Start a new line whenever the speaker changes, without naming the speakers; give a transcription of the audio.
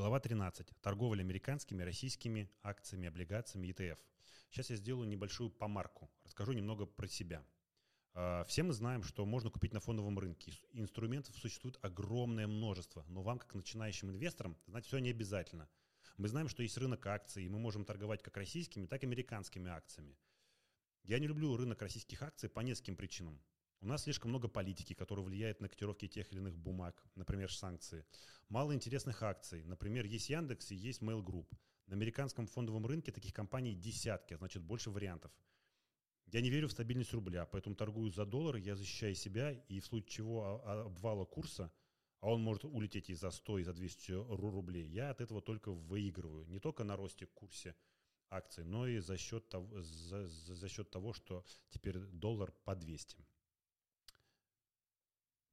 Глава 13. Торговля американскими, российскими акциями, облигациями, ETF. Сейчас я сделаю небольшую помарку. Расскажу немного про себя. А, все мы знаем, что можно купить на фондовом рынке. Инструментов существует огромное множество, но вам, как начинающим инвесторам, знать все не обязательно. Мы знаем, что есть рынок акций, и мы можем торговать как российскими, так и американскими акциями. Я не люблю рынок российских акций по нескольким причинам. У нас слишком много политики, которая влияет на котировки тех или иных бумаг, например, санкции. Мало интересных акций. Например, есть Яндекс и есть Mail Group. На американском фондовом рынке таких компаний десятки, а значит больше вариантов. Я не верю в стабильность рубля, поэтому торгую за доллар, я защищаю себя, и в случае чего обвала курса, а он может улететь и за 100, и за 200 рублей, я от этого только выигрываю. Не только на росте курсе акций, но и за счет того, за, за, за счет того что теперь доллар по 200.